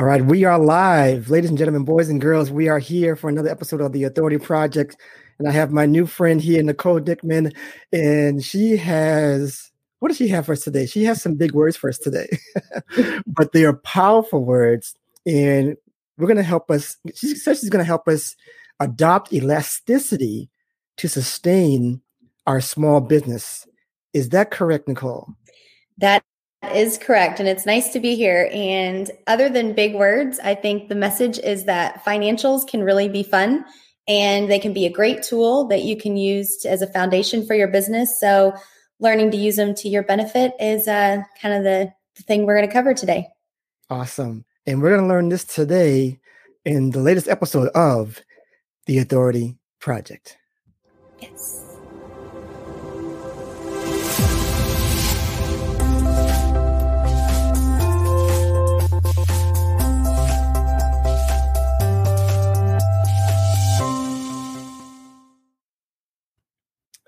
All right, we are live, ladies and gentlemen, boys and girls. We are here for another episode of the Authority Project, and I have my new friend here, Nikole Dickman, and she has what does she have for us today? She has some big words for us today, but they are powerful words, and we're going to help us. She says she's going to help us adopt elasticity to sustain our small business. Is that correct, Nikole? That is correct. And it's nice to be here. And other than big words, I think the message is that financials can really be fun and they can be a great tool that you can use to, as a foundation for your business. So, learning to use them to your benefit is uh, kind of the, the thing we're going to cover today. Awesome. And we're going to learn this today in the latest episode of The Authority Project. Yes.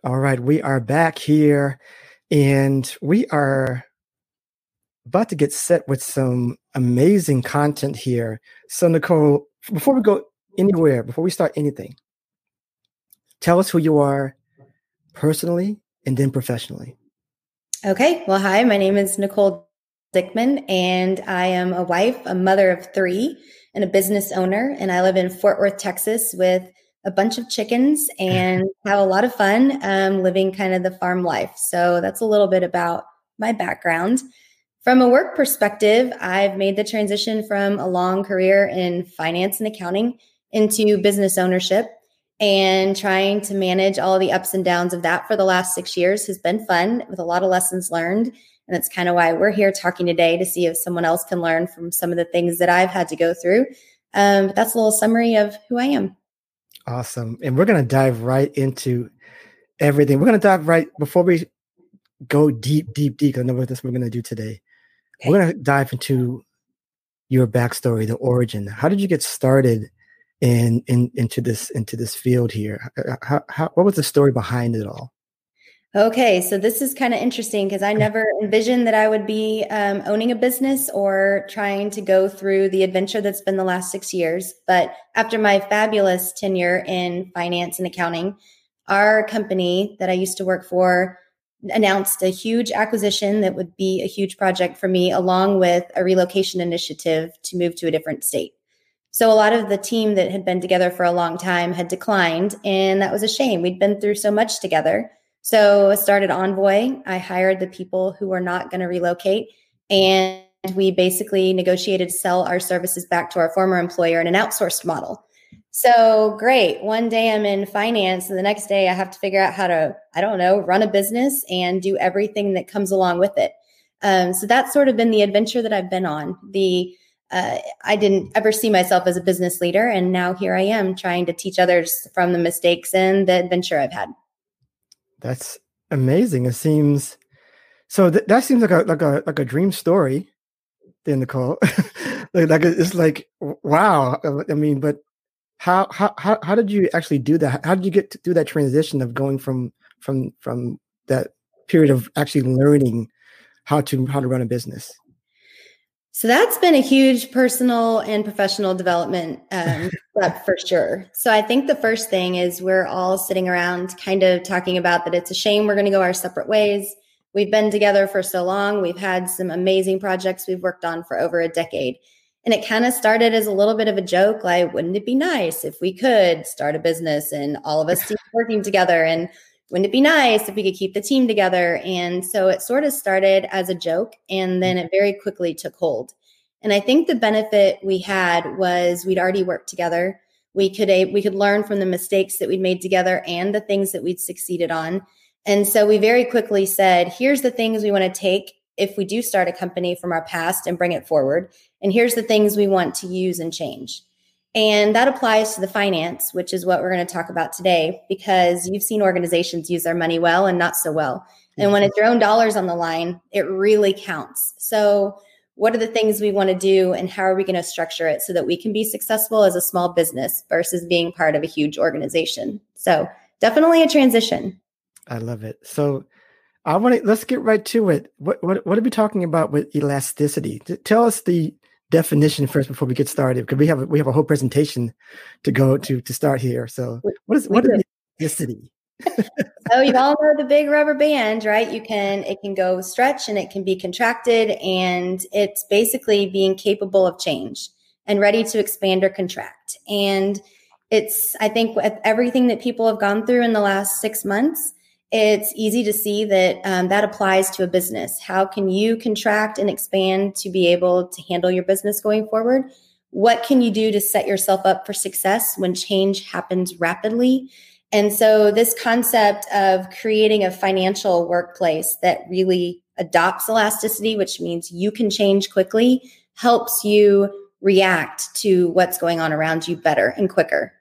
All right, we are back here and we are about to get set with some amazing content here. So, Nikole, before we go anywhere, before we start anything, tell us who you are personally and then professionally. Okay. Well, hi, my name is Nikole Dickman, and I am a wife, a mother of three, and a business owner. And I live in Fort Worth, Texas, with a bunch of chickens and have a lot of fun um, living kind of the farm life. So that's a little bit about my background. From a work perspective, I've made the transition from a long career in finance and accounting into business ownership and trying to manage all the ups and downs of that for the last six years has been fun with a lot of lessons learned. And that's kind of why we're here talking today to see if someone else can learn from some of the things that I've had to go through. Um, but that's a little summary of who I am. Awesome. And we're going to dive right into everything. We're going to dive right before we go deep, deep, deep. I know what this we're going to do today. Okay. We're going to dive into your backstory, the origin. How did you get started in, in into this into this field here? How, how, what was the story behind it all? Okay, so this is kind of interesting because I never envisioned that I would be um, owning a business or trying to go through the adventure that's been the last six years. But after my fabulous tenure in finance and accounting, our company that I used to work for announced a huge acquisition that would be a huge project for me, along with a relocation initiative to move to a different state. So a lot of the team that had been together for a long time had declined, and that was a shame. We'd been through so much together. So I started Envoy. I hired the people who were not going to relocate. And we basically negotiated to sell our services back to our former employer in an outsourced model. So great. One day I'm in finance, and the next day I have to figure out how to, I don't know, run a business and do everything that comes along with it. Um, so that's sort of been the adventure that I've been on. The uh, I didn't ever see myself as a business leader, and now here I am trying to teach others from the mistakes and the adventure I've had. That's amazing. It seems so. Th- that seems like a like a like a dream story. Then Nikole, like, like it's like wow. Uh, I mean, but how how how how did you actually do that? How did you get do that transition of going from from from that period of actually learning how to how to run a business? So that's been a huge personal and professional development um, step for sure. So I think the first thing is we're all sitting around kind of talking about that it's a shame we're going to go our separate ways. We've been together for so long. We've had some amazing projects we've worked on for over a decade. And it kind of started as a little bit of a joke like, wouldn't it be nice if we could start a business and all of us working together? And wouldn't it be nice if we could keep the team together? And so it sort of started as a joke and then it very quickly took hold. And I think the benefit we had was we'd already worked together. We could we could learn from the mistakes that we'd made together and the things that we'd succeeded on. And so we very quickly said, here's the things we want to take if we do start a company from our past and bring it forward. And here's the things we want to use and change. And that applies to the finance, which is what we're going to talk about today, because you've seen organizations use their money well and not so well. And when it's mm-hmm. your own dollars on the line, it really counts. So, what are the things we want to do, and how are we going to structure it so that we can be successful as a small business versus being part of a huge organization? So, definitely a transition. I love it. So, I want to let's get right to it. What what what are we talking about with elasticity? Tell us the definition first before we get started because we have we have a whole presentation to go to to start here. So what is what is elasticity? so you all know the big rubber band, right? You can it can go stretch and it can be contracted, and it's basically being capable of change and ready to expand or contract. And it's I think with everything that people have gone through in the last six months, it's easy to see that um, that applies to a business. How can you contract and expand to be able to handle your business going forward? What can you do to set yourself up for success when change happens rapidly? And so, this concept of creating a financial workplace that really adopts elasticity, which means you can change quickly, helps you react to what's going on around you better and quicker.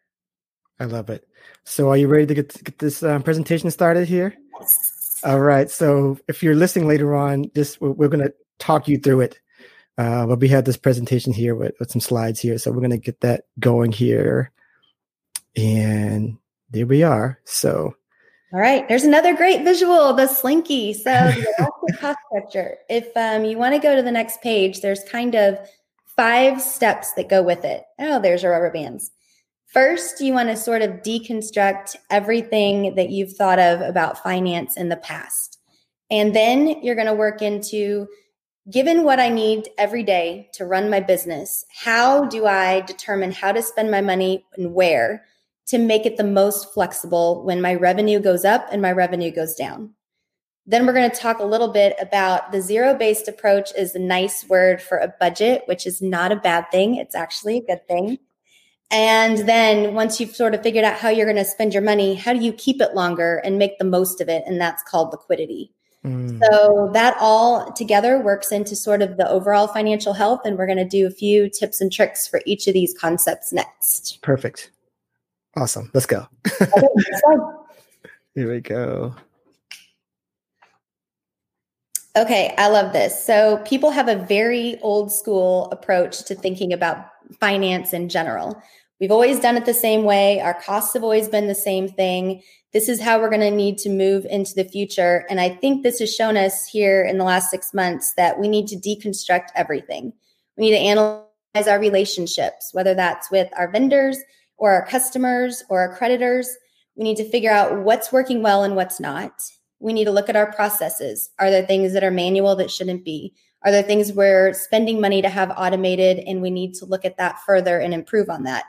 I love it. So, are you ready to get, get this um, presentation started here? Yes. All right. So, if you're listening later on, just we're, we're going to talk you through it. Uh, but we have this presentation here with, with some slides here, so we're going to get that going here. And there we are. So, all right, there's another great visual, the slinky. So, the cost structure. If um, you want to go to the next page, there's kind of five steps that go with it. Oh, there's your rubber bands. First, you want to sort of deconstruct everything that you've thought of about finance in the past. And then you're going to work into given what I need every day to run my business, how do I determine how to spend my money and where to make it the most flexible when my revenue goes up and my revenue goes down? Then we're going to talk a little bit about the zero based approach is a nice word for a budget, which is not a bad thing. It's actually a good thing. And then once you've sort of figured out how you're going to spend your money, how do you keep it longer and make the most of it? And that's called liquidity. Mm. So that all together works into sort of the overall financial health. And we're going to do a few tips and tricks for each of these concepts next. Perfect. Awesome. Let's go. Here we go. Okay, I love this. So people have a very old school approach to thinking about finance in general. We've always done it the same way. Our costs have always been the same thing. This is how we're going to need to move into the future. And I think this has shown us here in the last six months that we need to deconstruct everything. We need to analyze our relationships, whether that's with our vendors or our customers or our creditors. We need to figure out what's working well and what's not. We need to look at our processes. Are there things that are manual that shouldn't be? Are there things we're spending money to have automated and we need to look at that further and improve on that?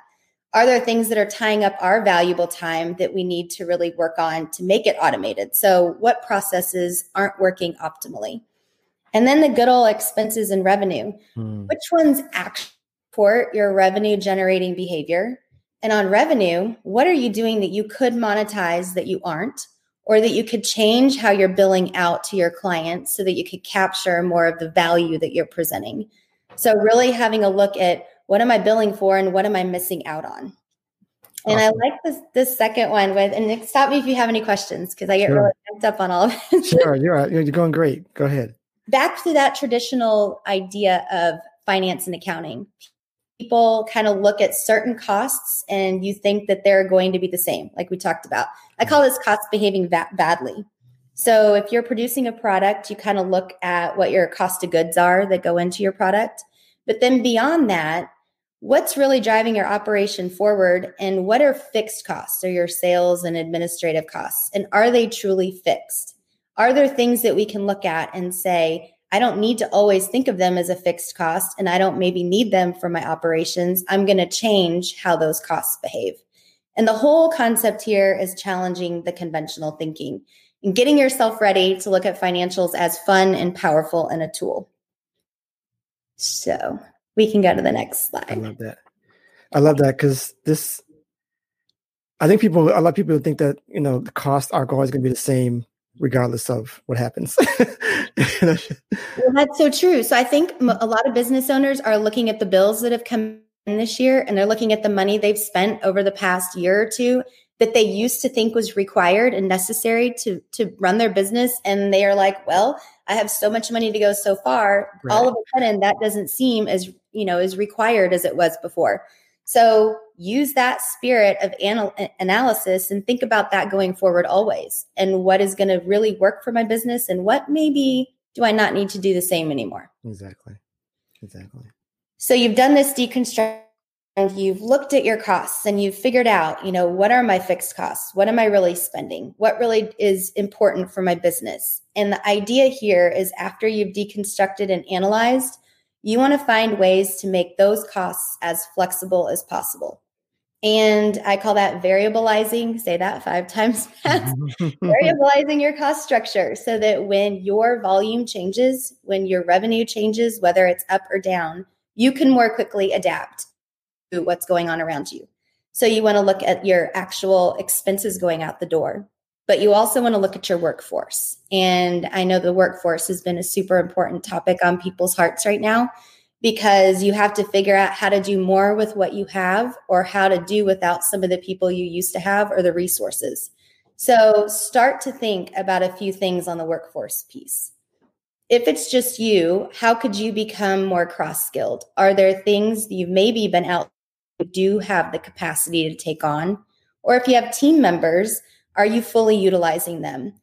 Are there things that are tying up our valuable time that we need to really work on to make it automated? So, what processes aren't working optimally? And then the good old expenses and revenue. Hmm. Which ones actually support your revenue generating behavior? And on revenue, what are you doing that you could monetize that you aren't? Or that you could change how you're billing out to your clients so that you could capture more of the value that you're presenting. So, really having a look at what am I billing for and what am I missing out on? And awesome. I like this this second one with and stop me if you have any questions because I get sure. really amped up on all of it. sure, you're uh, you're going great. Go ahead. Back to that traditional idea of finance and accounting. People kind of look at certain costs and you think that they're going to be the same, like we talked about. I call this cost behaving va- badly. So if you're producing a product, you kind of look at what your cost of goods are that go into your product. But then beyond that, what's really driving your operation forward and what are fixed costs? Or your sales and administrative costs and are they truly fixed? Are there things that we can look at and say i don't need to always think of them as a fixed cost and i don't maybe need them for my operations. I'm going to change how those costs behave. And the whole concept here is challenging the conventional thinking and getting yourself ready to look at financials as fun and powerful and a tool so we can go to the next slide. I love that. I love that because this, I think people, a lot of people think that, you know, the costs are always going to be the same regardless of what happens. well, that's so true. So I think a lot of business owners are looking at the bills that have come in this year and they're looking at the money they've spent over the past year or two that they used to think was required and necessary to to run their business and they are like well i have so much money to go so far. Right. all of a sudden that doesn't seem as you know as required as it was before. So use that spirit of anal- analysis and think about that going forward always and what is going to really work for my business and what maybe do i not need to do the same anymore. Exactly. Exactly. So you've done this deconstruction and you've looked at your costs and you've figured out, you know, what are my fixed costs? What am I really spending? What really is important for my business? And the idea here is after you've deconstructed and analyzed, you want to find ways to make those costs as flexible as possible. And I call that variabilizing, say that five times fast, variabilizing your cost structure so that when your volume changes, when your revenue changes, whether it's up or down, you can more quickly adapt what's going on around you. So you want to look at your actual expenses going out the door, but you also want to look at your workforce. And I know the workforce has been a super important topic on people's hearts right now because you have to figure out how to do more with what you have or how to do without some of the people you used to have or the resources. So start to think about a few things on the workforce piece. If it's just you, how could you become more cross skilled? Are there things you've maybe been out do have the capacity to take on? Or if you have team members, are you fully utilizing them?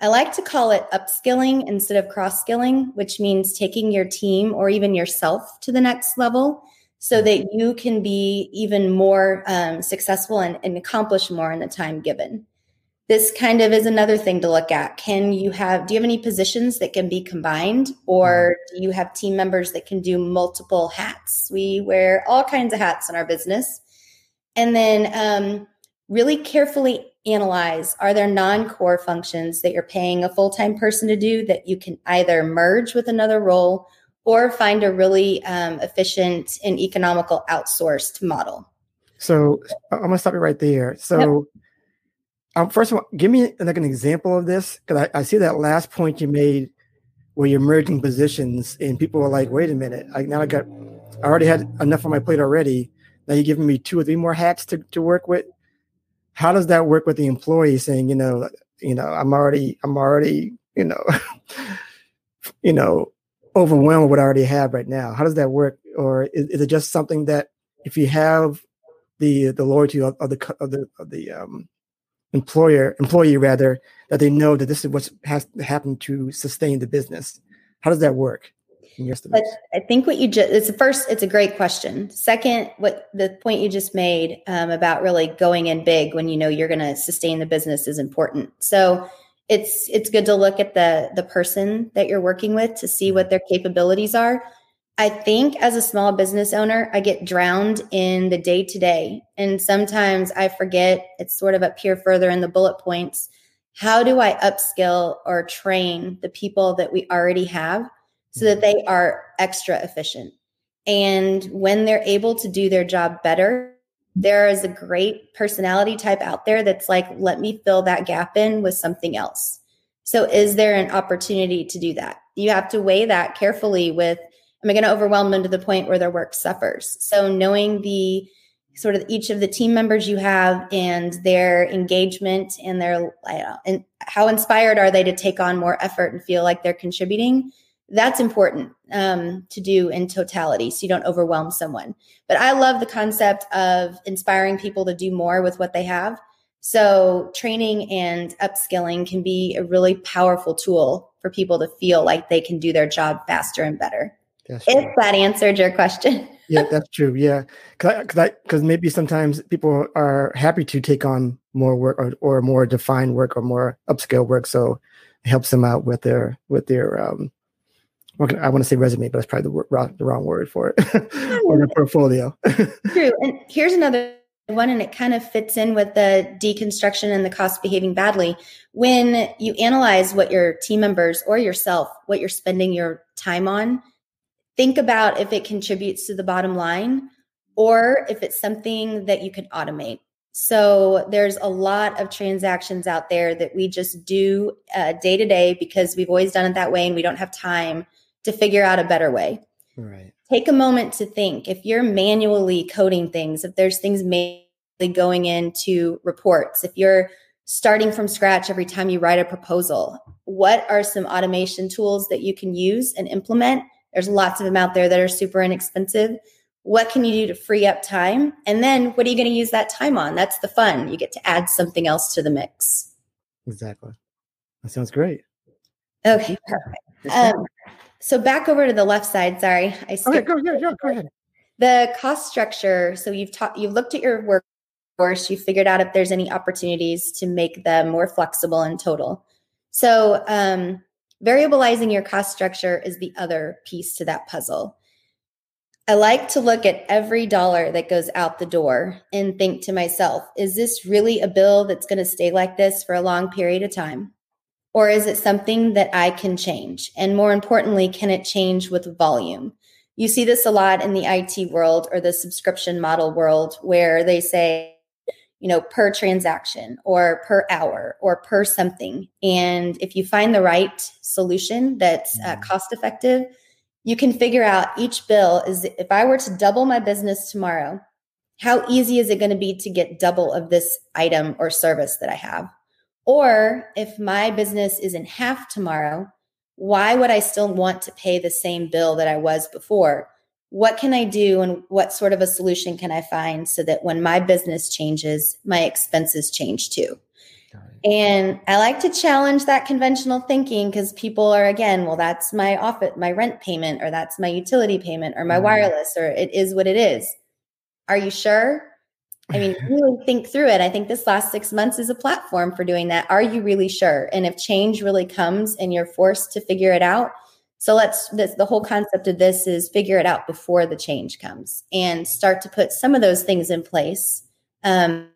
I like to call it upskilling instead of cross skilling, which means taking your team or even yourself to the next level so that you can be even more um, successful and, and accomplish more in the time given. This kind of is another thing to look at. Can you have, do you have any positions that can be combined or do you have team members that can do multiple hats? We wear all kinds of hats in our business. And then um, really carefully analyze are there non-core functions that you're paying a full-time person to do that you can either merge with another role or find a really um, efficient and economical outsourced model so i'm going to stop you right there so yep. Um, first of all give me like an example of this because I, I, see that last point you made where you're merging positions and people are like wait a minute I, now i got i already had enough on my plate already now you're giving me two or three more hats to, to work with how does that work with the employee saying, you know, you know, I'm already, I'm already, you know, you know, overwhelmed with what I already have right now. How does that work? Or is, is it just something that if you have the the loyalty of, of the of the of the um, employer employee rather that they know that this is what has to happen to sustain the business? How does that work? But I think what you just it's the first. It's a great question. Second, what the point you just made um, about really going in big when you know you're going to sustain the business is important. So it's it's good to look at the the person that you're working with to see what their capabilities are. I think as a small business owner, I get drowned in the day to day, and sometimes I forget. It's sort of up here further in the bullet points. How do I upskill or train the people that we already have? so that mm-hmm. they are extra efficient. And when they're able to do their job better, there is a great personality type out there that's like, let me fill that gap in with something else. So, is there an opportunity to do that? You have to weigh that carefully with, am I going to overwhelm them to the point where their work suffers? So, knowing the sort of each of the team members you have and their engagement and their, know, and how inspired are they to take on more effort and feel like they're contributing that's important um, to do in totality so you don't overwhelm someone. But i love the concept of inspiring people to do more with what they have. So training and upskilling can be a really powerful tool for people to feel like they can do their job faster and better if that answered your question yeah that's true yeah because because maybe sometimes people are happy to take on more work or, or more defined work or more upscale work so it helps them out with their with their um, I want to say resume, but that's probably the, wrong, the wrong word for it, or the portfolio. True. And here's another one, and it kind of fits in with the deconstruction and the cost behaving badly. When you analyze what your team members or yourself, what you're spending your time on, think about if it contributes to the bottom line or if it's something that you can automate. So there's a lot of transactions out there that we just do uh, day to day because we've always done it that way and we don't have time to figure out a better way. Right. Take a moment to think if you're manually coding things, if there's things manually going into reports, if you're starting from scratch every time you write a proposal, what are some automation tools that you can use and implement? There's lots of them out there that are super inexpensive. What can you do to free up time? And then what are you going to use that time on? That's the fun. You get to add something else to the mix. Exactly. That sounds great. Okay, perfect. Um, so back over to the left side. Sorry, I skipped. Okay, go, yeah, yeah, go ahead. The cost structure. So you've taught, you've looked at your workforce, you've figured out if there's any opportunities to make them more flexible in total. So um, variabilizing your cost structure is the other piece to that puzzle. I like to look at every dollar that goes out the door and think to myself, is this really a bill that's going to stay like this for a long period of time? Or is it something that I can change? And more importantly, can it change with volume? You see this a lot in the IT world or the subscription model world where they say, you know, per transaction or per hour or per something. And if you find the right solution that's uh, mm-hmm. cost effective, you can figure out each bill is if I were to double my business tomorrow, how easy is it going to be to get double of this item or service that I have? Or if my business is in half tomorrow, why would I still want to pay the same bill that I was before? What can I do and what sort of a solution can I find so that when my business changes, my expenses change too? And I like to challenge that conventional thinking because people are again, well, that's my office, my rent payment, or that's my utility payment, or my mm-hmm. wireless, or it is what it is. Are you sure? I mean, really think through it. I think this last six months is a platform for doing that. Are you really sure? And if change really comes and you're forced to figure it out, so let's this, the whole concept of this is figure it out before the change comes and start to put some of those things in place um,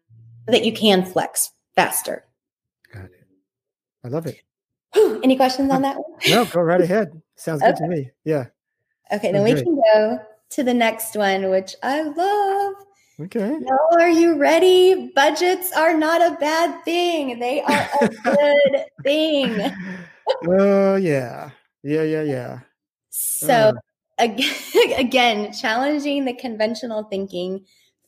that you can flex faster. Got it. I love it. Any questions on that one? no, go right ahead. Sounds okay. good to me. Yeah. Okay, then we great. can go to the next one, which I love. Okay. Now, are you ready? Budgets are not a bad thing. They are a good thing. oh yeah. Yeah, yeah, yeah. So uh. again, again, challenging the conventional thinking.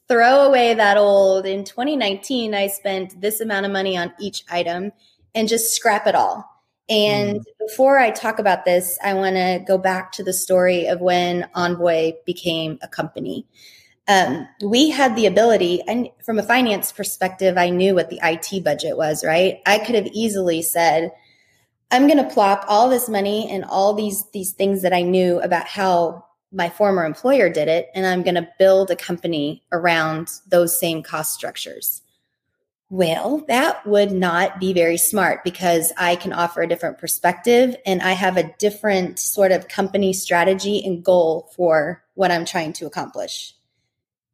Throw away that old. In 2019, I spent this amount of money on each item and just scrap it all. And mm. before I talk about this, I want to go back to the story of when Envoy became a company. Um, we had the ability, and from a finance perspective, I knew what the IT budget was, right? I could have easily said, I'm going to plop all this money and all these these things that I knew about how my former employer did it, and I'm going to build a company around those same cost structures. Well, that would not be very smart because I can offer a different perspective and I have a different sort of company strategy and goal for what I'm trying to accomplish.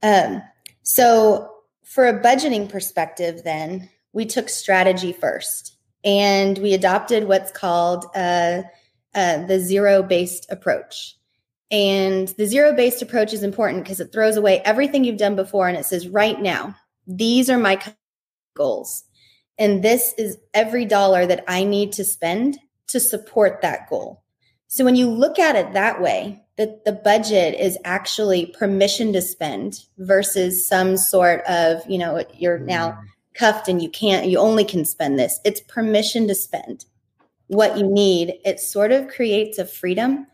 Um, so, for a budgeting perspective, then we took strategy first and we adopted what's called uh, uh, the zero based approach. And the zero based approach is important because it throws away everything you've done before and it says, right now, these are my goals. And this is every dollar that I need to spend to support that goal. So when you look at it that way, that the budget is actually permission to spend versus some sort of, you know, you're now mm. Cuffed and you can't, you only can spend this. It's permission to spend what you need. It sort of creates a freedom.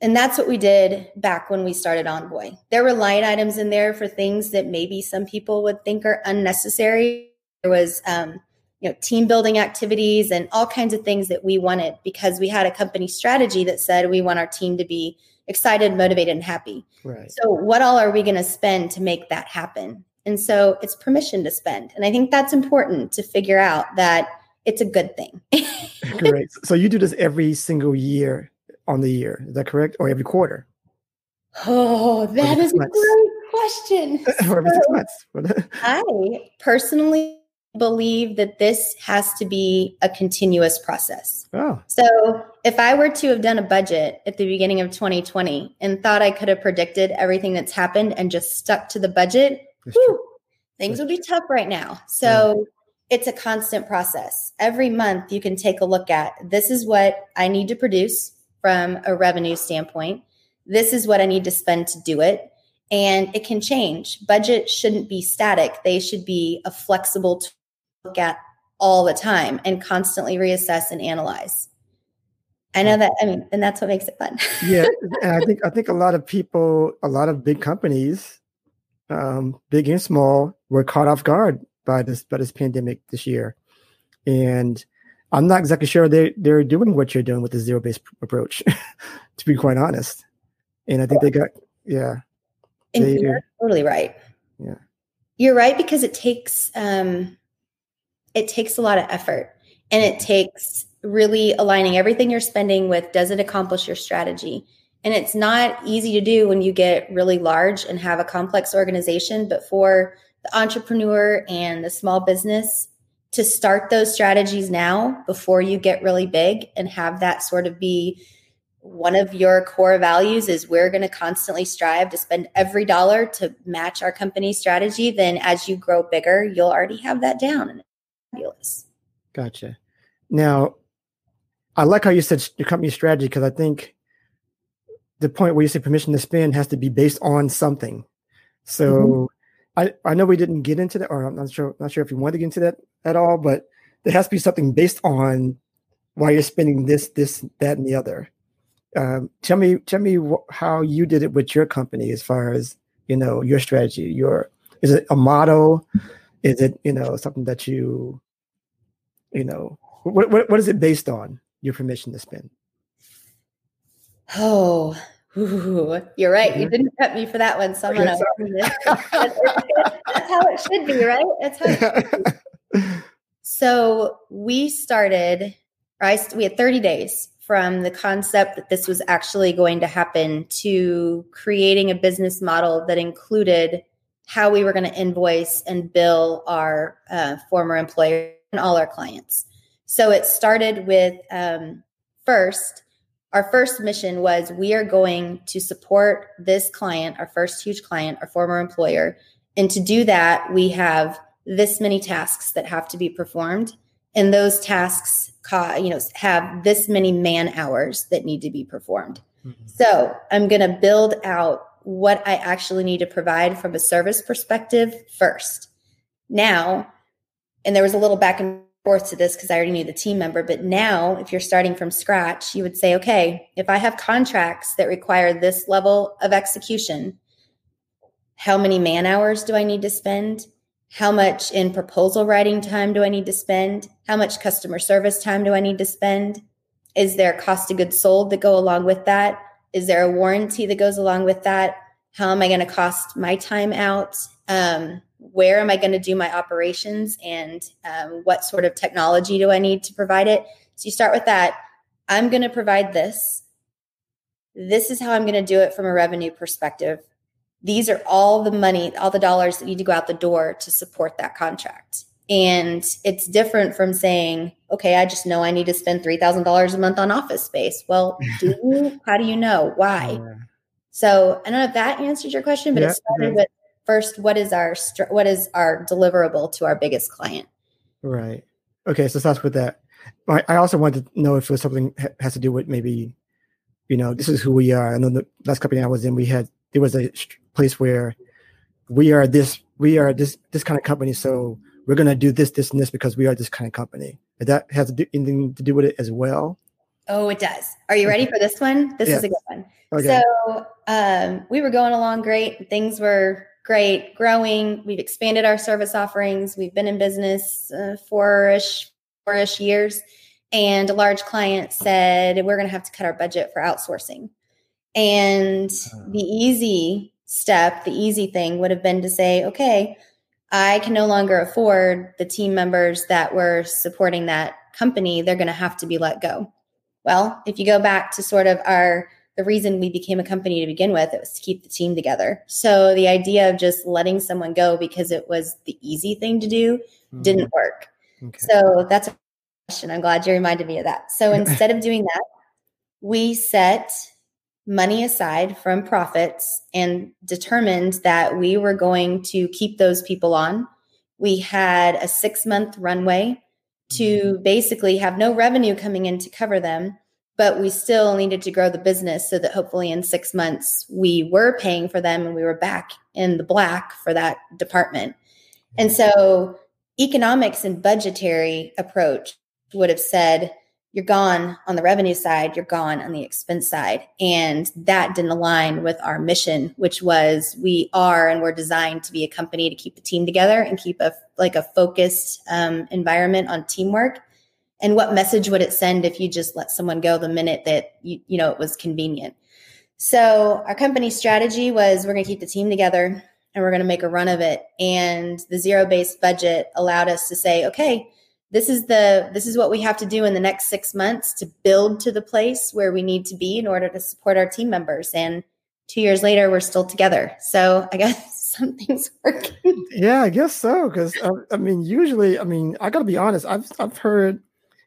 And that's what we did back when we started Envoy. There were line items in there for things that maybe some people would think are unnecessary there was um, you know team building activities and all kinds of things that we wanted because we had a company strategy that said we want our team to be excited motivated and happy right. so what all are we going to spend to make that happen and so it's permission to spend. And i think that's important to figure out that it's a good thing. Great so you do this every single year on the year. Is that correct? Or every quarter? Oh that is a great question. Or every six months. I personally believe that this has to be a continuous process. Oh. So if I were to have done a budget at the beginning of 2020 and thought I could have predicted everything that's happened and just stuck to the budget, whew, things would be tough right now. So yeah. it's a constant process. Every month you can take a look at this is what I need to produce from a revenue standpoint. This is what I need to spend to do it. And it can change. Budget shouldn't be static. They should be a flexible tool look at all the time and constantly reassess and analyze. I know that. I mean, and that's what makes it fun. yeah, and I think I think a lot of people, a lot of big companies, um, big and small, were caught off guard by this by this pandemic this year, and I'm not exactly sure they they're doing what you're doing with the zero based approach, to be quite honest. And I think they got yeah. And you're totally right. Yeah. You're right because it takes um it takes a lot of effort and it takes really aligning everything you're spending with does it accomplish your strategy? And it's not easy to do when you get really large and have a complex organization, but for the entrepreneur and the small business to start those strategies now before you get really big and have that sort of be one of your core values is we're going to constantly strive to spend every dollar to match our company strategy then as you grow bigger you'll already have that down. And fabulous. Gotcha. Now i like how you said your company strategy because i think the point where you say permission to spend has to be based on something so mm-hmm. I, I know we didn't get into that, or I'm not sure not sure if you want to get into that at all, but there has to be something based on why you're spending this, this, that, and the other. Um, tell me, tell me wh- how you did it with your company as far as you know your strategy. Your is it a model? Is it you know something that you you know what what, what is it based on? Your permission to spend. Oh, Ooh, you're right. You mm-hmm. didn't prep me for that one. So I'm gonna that's how it should be, right? That's how. so we started. I we had 30 days from the concept that this was actually going to happen to creating a business model that included how we were going to invoice and bill our uh, former employer and all our clients. So it started with um, first our first mission was we are going to support this client, our first huge client, our former employer. And to do that, we have this many tasks that have to be performed. And those tasks, you know, have this many man hours that need to be performed. Mm-hmm. So I'm going to build out what I actually need to provide from a service perspective first. Now, and there was a little back and forth to this because I already knew the team member. But now, if you're starting from scratch, you would say, okay, if I have contracts that require this level of execution, how many man hours do I need to spend? How much in proposal writing time do I need to spend? How much customer service time do I need to spend? Is there cost of goods sold that go along with that? Is there a warranty that goes along with that? How am I going to cost my time out? Um, where am I going to do my operations and um, what sort of technology do I need to provide it? So you start with that. I'm going to provide this. This is how I'm going to do it from a revenue perspective. These are all the money, all the dollars that need to go out the door to support that contract. And it's different from saying, okay, I just know I need to spend $3,000 a month on office space. Well, do you? How do you know? Why? So I don't know if that answers your question, but yeah, it started with first what is our what is our deliverable to our biggest client? Right. Okay so starts with that. I also wanted to know if it was something has to do with maybe you know this is who we are. I know the last company i was in we had there was a place where we are this we are this this kind of company so we're going to do this this and this because we are this kind of company. That has to do, anything to do with it as well? Oh it does. Are you ready for this one? This is a good one. Okay. so um, we were going along great. Things were great, growing. We've expanded our service offerings. We've been in business uh, four-ish, four-ish years. And a large client said, we're going to have to cut our budget for outsourcing. And uh. the easy step, the easy thing would have been to say, okay, I can no longer afford the team members that were supporting that company. They're going to have to be let go. Well, if you go back to sort of our the reason we became a company to begin with it was to keep the team together so the idea of just letting someone go because it was the easy thing to do mm-hmm. didn't work okay. so that's a question i'm glad you reminded me of that so instead of doing that we set money aside from profits and determined that we were going to keep those people on we had a six month runway to mm-hmm. basically have no revenue coming in to cover them but we still needed to grow the business so that hopefully in six months we were paying for them and we were back in the black for that department. And so economics and budgetary approach would have said, you're gone on the revenue side, you're gone on the expense side. And that didn't align with our mission, which was we are and we're designed to be a company to keep the team together and keep a like a focused um, environment on teamwork and what message would it send if you just let someone go the minute that you, you know it was convenient So our company strategy was we're going to keep the team together and we're going to make a run of it. And the zero based budget allowed us to say, okay, this is the this is what we have to do in the next six months to build to the place where we need to be in order to support our team members. And two years later, we're still together. So I guess something's working. Yeah, I guess so. Because uh, I mean, usually, I mean, I got to be honest. I've I've heard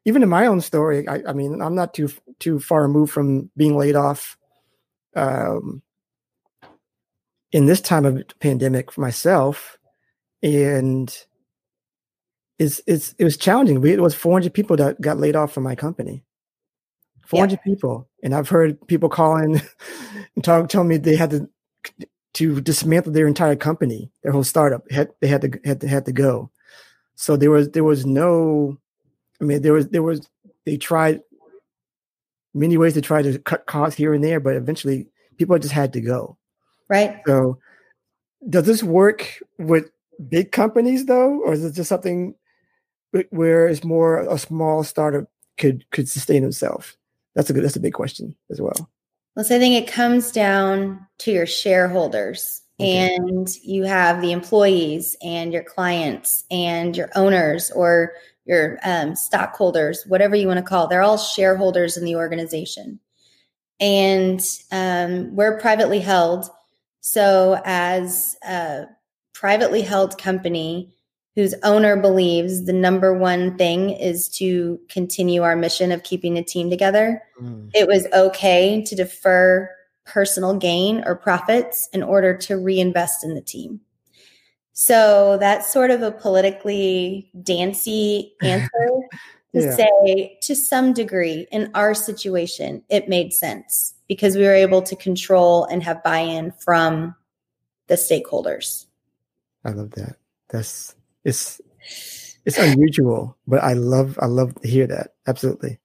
even in my own story. I, I mean, I'm not too too far removed from being laid off. Um, in this time of pandemic for myself, and it's it's it was challenging. it was 400 people that got laid off from my company. 400 yeah. people, and I've heard people calling and talk, telling me they had to to dismantle their entire company, their whole startup. Had, they had to had to had to go. So there was there was no, I mean there was there was they tried many ways to try to cut costs here and there, but eventually people just had to go. Right. So does this work with big companies though, or is it just something where it's more a small startup could could sustain itself? That's a good. That's a big question as well. Well, so I think it comes down to your shareholders, okay. and you have the employees and your clients and your owners or your um, stockholders, whatever you want to call. They're all shareholders in the organization, and um, we're privately held. So, as a privately held company, whose owner believes the number one thing is to continue our mission of keeping the team together, mm. it was okay to defer personal gain or profits in order to reinvest in the team. So that's sort of a politically dancy answer to yeah. say, to some degree, in our situation, it made sense because we were able to control and have buy in from the stakeholders. I love that. That's it's it's unusual, but I love I love to hear that. Absolutely.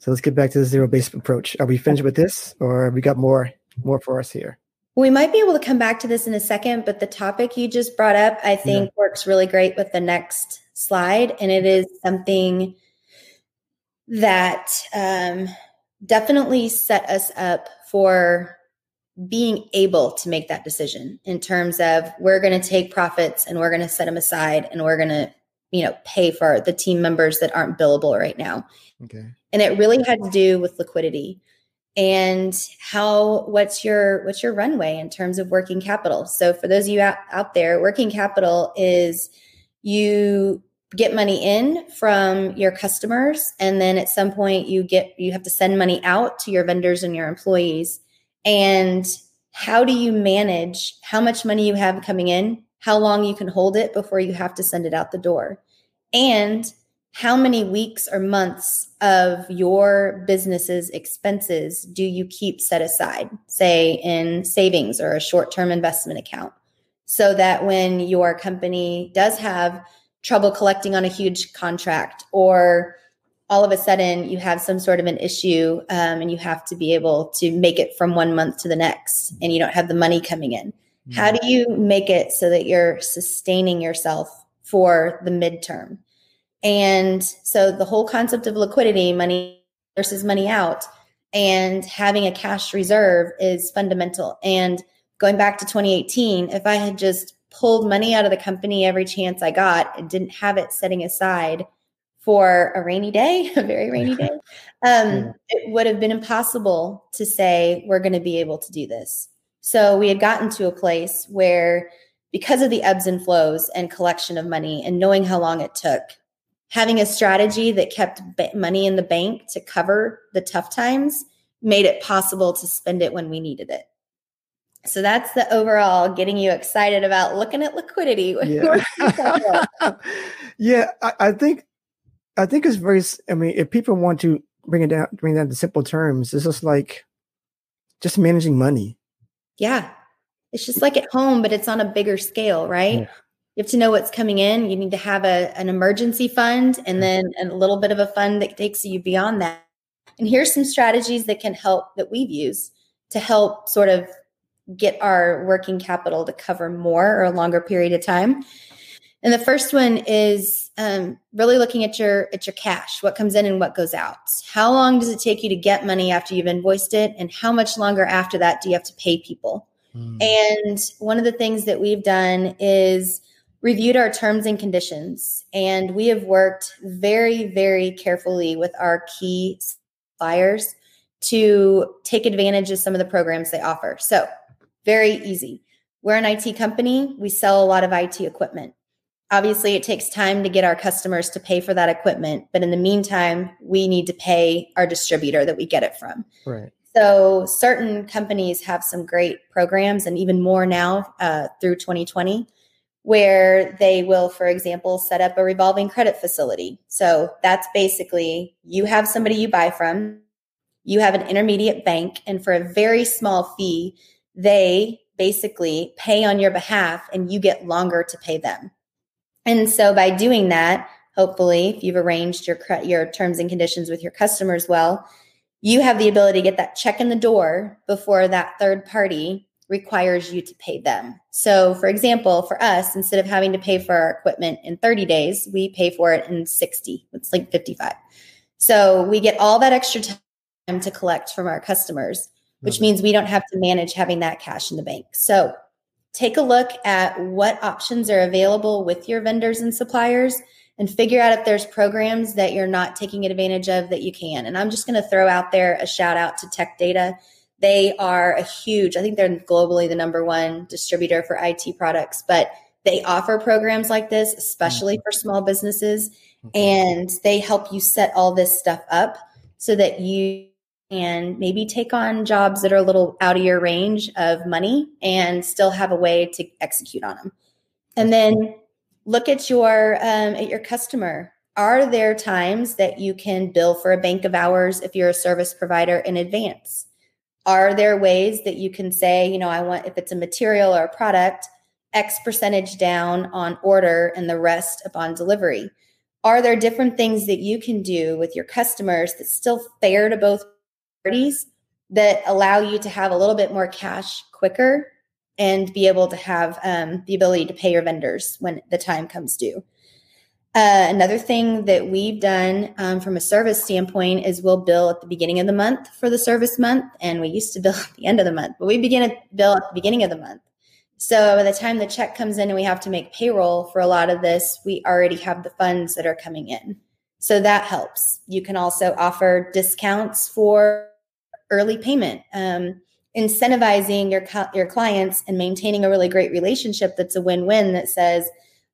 So let's get back to the zero based approach. Are we finished with this, or we got more more for us here? We might be able to come back to this in a second, but the topic you just brought up, I think, yeah. works really great with the next slide, and it is something that um, definitely set us up for being able to make that decision in terms of we're going to take profits and we're going to set them aside and we're going to you know pay for the team members that aren't billable right now. Okay. And it really had to do with liquidity and how what's your what's your runway in terms of working capital? So for those of you out, out there working capital is you get money in from your customers and then at some point you get you have to send money out to your vendors and your employees. And how do you manage how much money you have coming in, how long you can hold it before you have to send it out the door, and how many weeks or months of your business's expenses do you keep set aside, say in savings or a short term investment account, so that when your company does have trouble collecting on a huge contract or all of a sudden you have some sort of an issue um, and you have to be able to make it from one month to the next and you don't have the money coming in mm-hmm. how do you make it so that you're sustaining yourself for the midterm and so the whole concept of liquidity money versus money out and having a cash reserve is fundamental. And going back to 2018 if i had just pulled money out of the company every chance i got and didn't have it setting aside for a rainy day, a very rainy day, um, it would have been impossible to say we're going to be able to do this. So we had gotten to a place where, because of the ebbs and flows and collection of money and knowing how long it took, having a strategy that kept money in the bank to cover the tough times made it possible to spend it when we needed it. So that's the overall getting you excited about looking at liquidity. Yeah, yeah I, I think I think it's very. I mean, if people want to bring it down, bring that to simple terms, it's just like just managing money. Yeah, it's just like at home, but it's on a bigger scale, right? Yeah. You have to know what's coming in. You need to have a, an emergency fund and then a little bit of a fund that takes you beyond that. And here's some strategies that can help that we've used to help sort of get our working capital to cover more or a longer period of time. And the first one is um, really looking at your at your cash, what comes in and what goes out. How long does it take you to get money after you've invoiced it, and how much longer after that do you have to pay people? Mm. And one of the things that we've done is reviewed our terms and conditions, and we have worked very, very carefully with our key suppliers to take advantage of some of the programs they offer. So, very easy. We're an IT company. We sell a lot of IT equipment obviously it takes time to get our customers to pay for that equipment but in the meantime we need to pay our distributor that we get it from right so certain companies have some great programs and even more now uh, through 2020 where they will for example set up a revolving credit facility. So that's basically you have somebody you buy from you have an intermediate bank and for a very small fee they basically pay on your behalf and you get longer to pay them. And so by doing that, hopefully, if you've arranged your your terms and conditions with your customers well, you have the ability to get that check in the door before that third party requires you to pay them. So, for example, for us, instead of having to pay for our equipment in 30 days, we pay for it in 60. It's like 55. So, we get all that extra time to collect from our customers, which mm-hmm. means we don't have to manage having that cash in the bank. So, take a look at what options are available with your vendors and suppliers and figure out if there's programs that you're not taking advantage of that you can. And I'm just going to throw out there a shout out to Tech Data. They are a huge, I think they're globally the number one distributor for IT products, but they offer programs like this, especially mm-hmm. for small businesses. Mm-hmm. And they help you set all this stuff up so that you and maybe take on jobs that are a little out of your range of money and still have a way to execute on them. And then look at your um, at your customer. Are there times that you can bill for a bank of hours if you're a service provider in advance? Are there ways that you can say, you know, I want if it's a material or a product, X percentage down on order and the rest upon delivery? Are there different things that you can do with your customers that's still fair to both parties that allow you to have a little bit more cash quicker and be able to have um, the ability to pay your vendors when the time comes due. Uh, another thing that we've done um, from a service standpoint is we'll bill at the beginning of the month for the service month, and we used to bill at the end of the month, but we begin to bill at the beginning of the month. So by the time the check comes in and we have to make payroll for a lot of this, we already have the funds that are coming in. So that helps. You can also offer discounts for early payment, um, incentivizing your your clients and maintaining a really great relationship that's a win-win that says,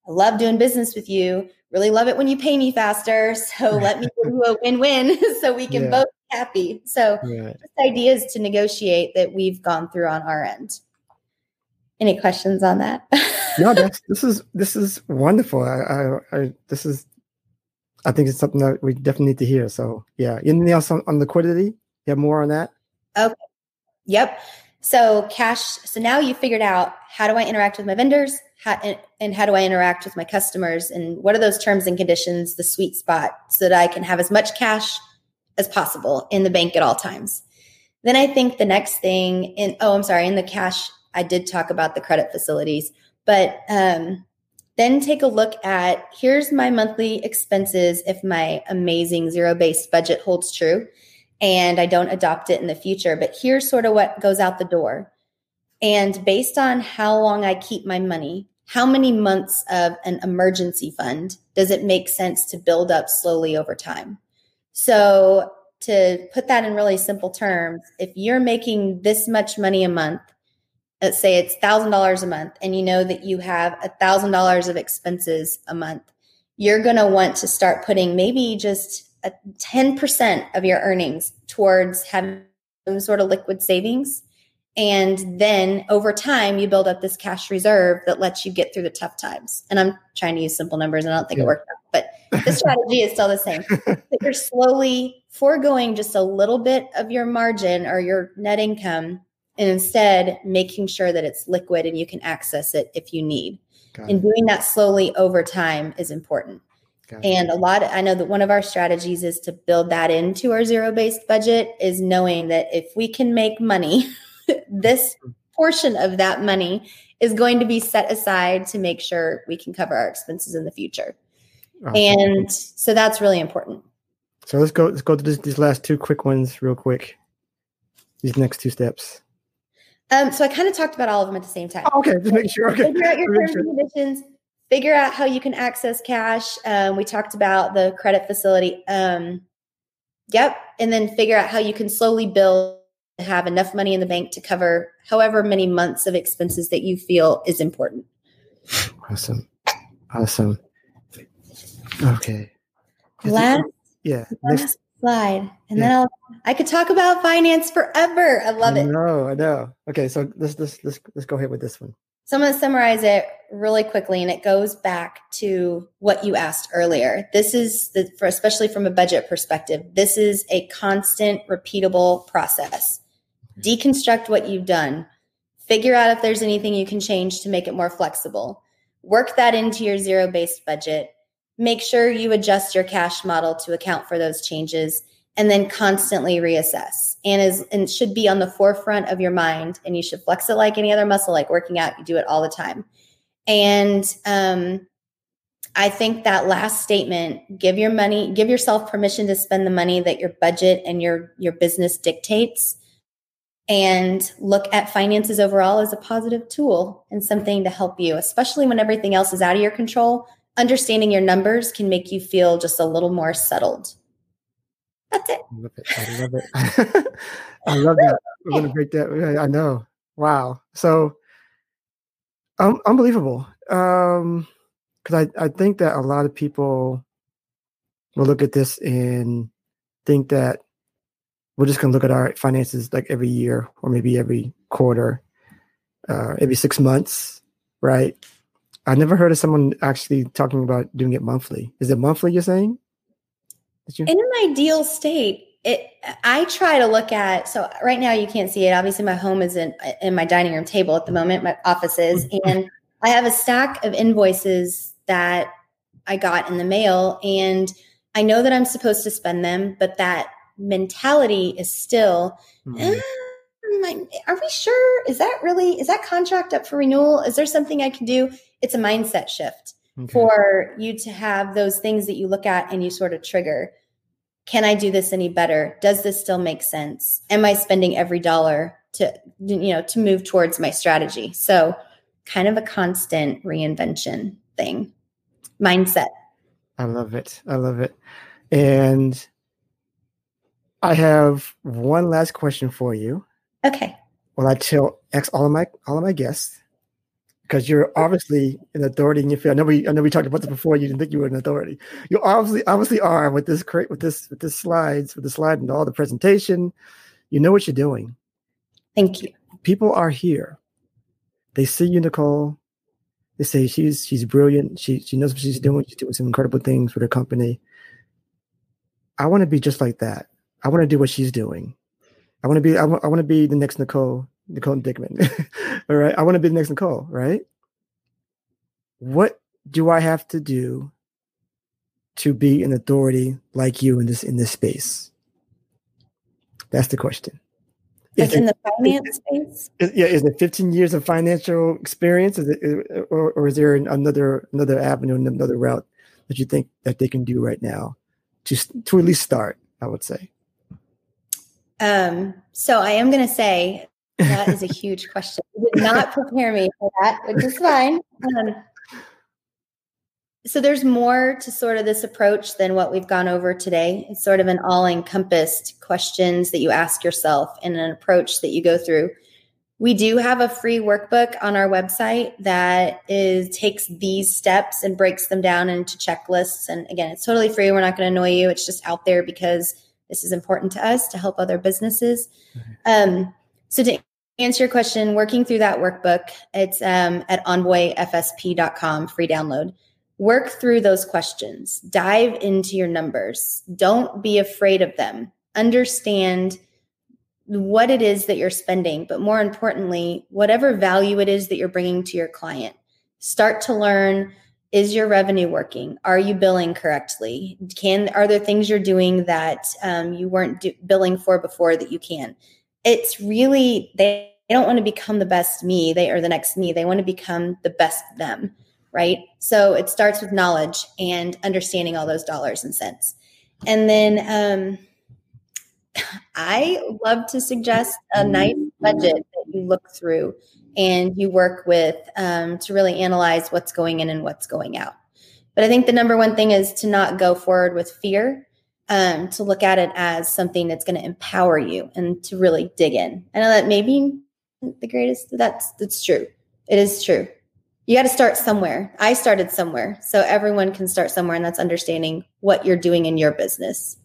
"I love doing business with you. Really love it when you pay me faster. So let me give you a win-win so we can yeah. both be happy." So right. ideas to negotiate that we've gone through on our end. Any questions on that? no, that's this is this is wonderful. I, I, I, this is I think it's something that we definitely need to hear. So yeah, anything else on, on liquidity? You have more on that? Okay. Yep. So cash. So now you figured out how do I interact with my vendors, how, and, and how do I interact with my customers, and what are those terms and conditions, the sweet spot, so that I can have as much cash as possible in the bank at all times. Then I think the next thing in oh I'm sorry in the cash I did talk about the credit facilities, but um, then take a look at here's my monthly expenses if my amazing zero based budget holds true and I don't adopt it in the future. But here's sort of what goes out the door. And based on how long I keep my money, how many months of an emergency fund does it make sense to build up slowly over time? So, to put that in really simple terms, if you're making this much money a month, let's say it's $1,000 a month, and you know that you have $1,000 of expenses a month, you're going to want to start putting maybe just a 10% of your earnings towards having some sort of liquid savings. And then over time, you build up this cash reserve that lets you get through the tough times. And I'm trying to use simple numbers and I don't think yeah. it worked out, but the strategy is still the same. you're slowly foregoing just a little bit of your margin or your net income and instead making sure that it's liquid and you can access it if you need. and doing that slowly over time is important. And a lot, of, I know that one of our strategies is to build that into our zero based budget, is knowing that if we can make money, this portion of that money is going to be set aside to make sure we can cover our expenses in the future. Awesome. And so that's really important. So let's go. Let's go to this, these last two quick ones real quick. These next two steps. Um, so I kind of talked about all of them at the same time. Oh, okay, just make sure. Okay. Figure out your terms sure. and conditions. Figure out how you can access cash. Um, we talked about the credit facility. Um, yep, and then figure out how you can slowly build have enough money in the bank to cover however many months of expenses that you feel is important. Awesome, awesome. Okay. Last, yeah. Last next slide, and yeah. then I'll, I could talk about finance forever. I love I it. No, I know. Okay, so let's let's let's let's go ahead with this one. So I'm going to summarize it really quickly, and it goes back to what you asked earlier. This is the, for especially from a budget perspective. This is a constant, repeatable process. Deconstruct what you've done. Figure out if there's anything you can change to make it more flexible. Work that into your zero based budget make sure you adjust your cash model to account for those changes and then constantly reassess and is and should be on the forefront of your mind and you should flex it like any other muscle like working out you do it all the time and um, i think that last statement give your money give yourself permission to spend the money that your budget and your your business dictates and look at finances overall as a positive tool and something to help you especially when everything else is out of your control understanding your numbers can make you feel just a little more settled. That's it. I love it. I love it. I love that. We're going to break that. I know. Wow. So um, unbelievable. Um, because I, I think that a lot of people will look at this and think that we're just going to look at our finances like every year or maybe every quarter, uh, every six months, right? I never heard of someone actually talking about doing it monthly. Is it monthly? You're saying? You- in an ideal state, it. I try to look at. So right now you can't see it. Obviously, my home is in in my dining room table at the moment. My office is, and I have a stack of invoices that I got in the mail, and I know that I'm supposed to spend them, but that mentality is still. Mm-hmm. Eh, are we sure? Is that really is that contract up for renewal? Is there something I can do? it's a mindset shift okay. for you to have those things that you look at and you sort of trigger. Can I do this any better? Does this still make sense? Am I spending every dollar to you know to move towards my strategy? So kind of a constant reinvention thing. Mindset. I love it. I love it. And I have one last question for you. Okay. Well, I tell ex all of my all of my guests because you're obviously an authority in your field. I know we I know we talked about this before. You didn't think you were an authority. You obviously obviously are with this with this with this slides with the slide and all the presentation. You know what you're doing. Thank you. People are here. They see you, Nikole. They say she's she's brilliant. She she knows what she's doing. She's doing some incredible things for the company. I want to be just like that. I want to do what she's doing. I want to be I want, I want to be the next Nikole Nikole Dickman. All right. I want to be the next Nikole, right? What do I have to do to be an authority like you in this in this space? That's the question. Like in the finance space? Is, yeah, is it 15 years of financial experience, is it, or, or is there another another avenue, and another route that you think that they can do right now to to at least start? I would say. Um, so I am going to say that is a huge question. You did not prepare me for that, which is fine. Um, so there's more to sort of this approach than what we've gone over today. It's sort of an all-encompassed questions that you ask yourself and an approach that you go through. We do have a free workbook on our website that is takes these steps and breaks them down into checklists. And again, it's totally free. We're not going to annoy you. It's just out there because this is important to us to help other businesses. Mm-hmm. Um, so to answer your question, working through that workbook, it's um, at envoyfsp.com, free download. Work through those questions, dive into your numbers. Don't be afraid of them. Understand what it is that you're spending, but more importantly, whatever value it is that you're bringing to your client. Start to learn is your revenue working are you billing correctly can are there things you're doing that um, you weren't do, billing for before that you can it's really they don't want to become the best me, they are the next me. They want to become the best them, right? So it starts with knowledge and understanding all those dollars and cents. And then um, I love to suggest a nice budget that you look through and you work with um, to really analyze what's going in and what's going out. But I think the number one thing is to not go forward with fear, um, to look at it as something that's going to empower you and to really dig in. I know that maybe the greatest, that's, that's true. It is true. You got to start somewhere. I started somewhere. So everyone can start somewhere, and that's understanding what you're doing in your business.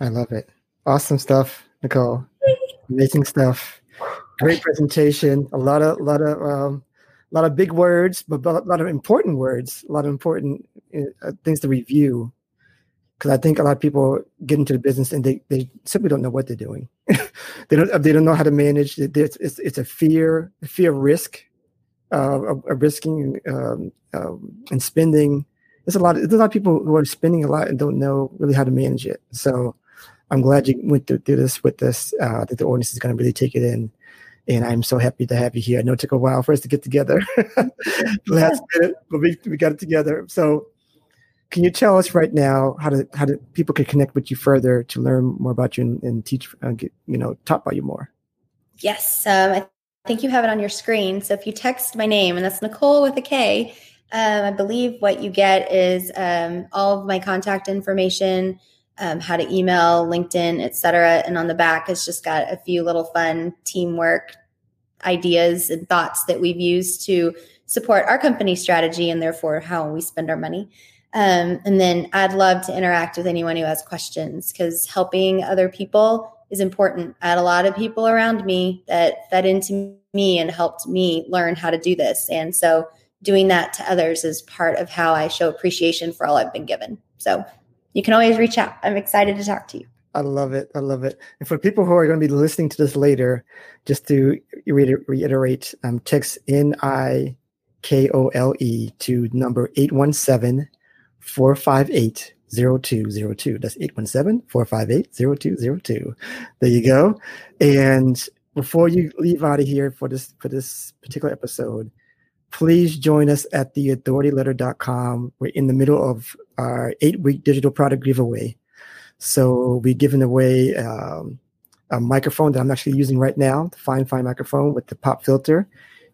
I love it. Awesome stuff, Nikole. Amazing stuff. Great presentation. A lot of, a lot of, um, a lot of big words, but a lot of important words. A lot of important uh, things to review. Because I think a lot of people get into the business and they, they simply don't know what they're doing. they don't they don't know how to manage. It's it's, it's a fear fear of risk, uh, of, of risking um, um, and spending. There's a lot. Of, there's a lot of people who are spending a lot and don't know really how to manage it. So I'm glad you went through, through this with this. Uh, that the audience is going to really take it in, and I'm so happy to have you here. I know it took a while for us to get together, last minute, but we we got it together. So, can you tell us right now how to how do people can connect with you further to learn more about you and, and teach, uh, get, you know, talk about you more? Yes, um, I think you have it on your screen. So if you text my name, and that's Nikole with a K, um, I believe what you get is um, all of my contact information um, how to email, LinkedIn, etc. And on the back, it's just got a few little fun teamwork ideas and thoughts that we've used to support our company strategy and therefore how we spend our money. Um, and then I'd love to interact with anyone who has questions because helping other people is important. I had a lot of people around me that fed into me and helped me learn how to do this. And so doing that to others is part of how I show appreciation for all I've been given. So you can always reach out. I'm excited to talk to you. I love it. I love it. And for people who are going to be listening to this later, just to reiterate, um, text N I K O L E to number 817 458 0202. That's 817 458 0202. There you go. And before you leave out of here for this for this particular episode, please join us at theauthorityletter.com. We're in the middle of our eight week digital product giveaway. So we're giving away um, a microphone that I'm actually using right now, the fine, fine microphone with the pop filter.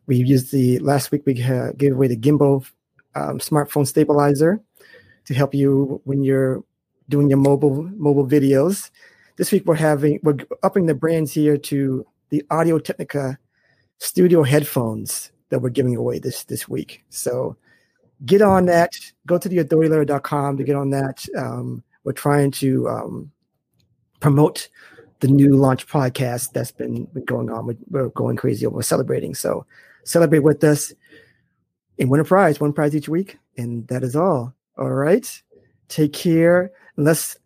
We used the last week we uh, gave away the gimbal um, smartphone stabilizer to help you when you're doing your mobile mobile videos. This week we're having we're upping the brands here to the Audio Technica studio headphones that we're giving away this this week. So get on that. Go to the theauthorityletter.com to get on that. Um, we're trying to um, promote the new launch podcast that's been, been going on. We're, we're going crazy over celebrating. So celebrate with us and win a prize, one prize each week. And that is all. All right. Take care. Unless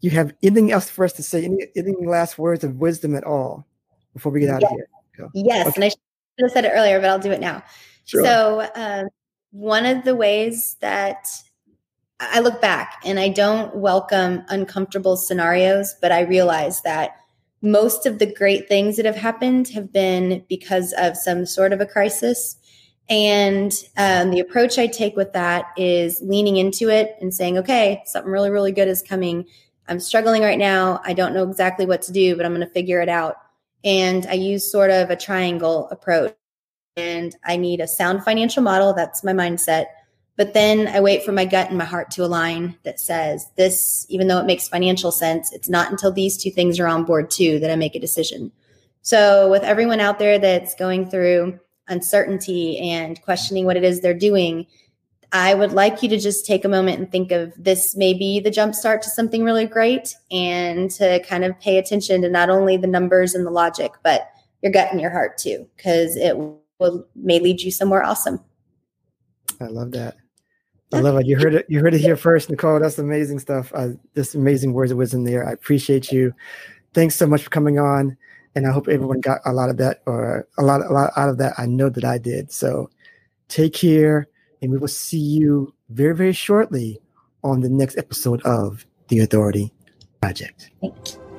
you have anything else for us to say, any, any last words of wisdom at all before we get out yes. of here. Go. Yes. Okay. And I should have said it earlier, but I'll do it now. Sure. So, um, one of the ways that I look back and I don't welcome uncomfortable scenarios, but I realize that most of the great things that have happened have been because of some sort of a crisis. And um, the approach I take with that is leaning into it and saying, okay, something really, really good is coming. I'm struggling right now. I don't know exactly what to do, but I'm going to figure it out. And I use sort of a triangle approach and I need a sound financial model. That's my mindset. But then I wait for my gut and my heart to align that says this, even though it makes financial sense, it's not until these two things are on board too that I make a decision. So, with everyone out there that's going through uncertainty and questioning what it is they're doing, I would like you to just take a moment and think of this may be the jumpstart to something really great and to kind of pay attention to not only the numbers and the logic, but your gut and your heart too, because it will may lead you somewhere awesome. I love that. I love it. You heard it. You heard it here first, Nikole. That's amazing stuff. Uh, just amazing words of wisdom there. I appreciate you. Thanks so much for coming on, and I hope everyone got a lot of that, or a lot, a lot out of that. I know that I did. So, take care, and we will see you very, very shortly on the next episode of the Authority Project. Thank you.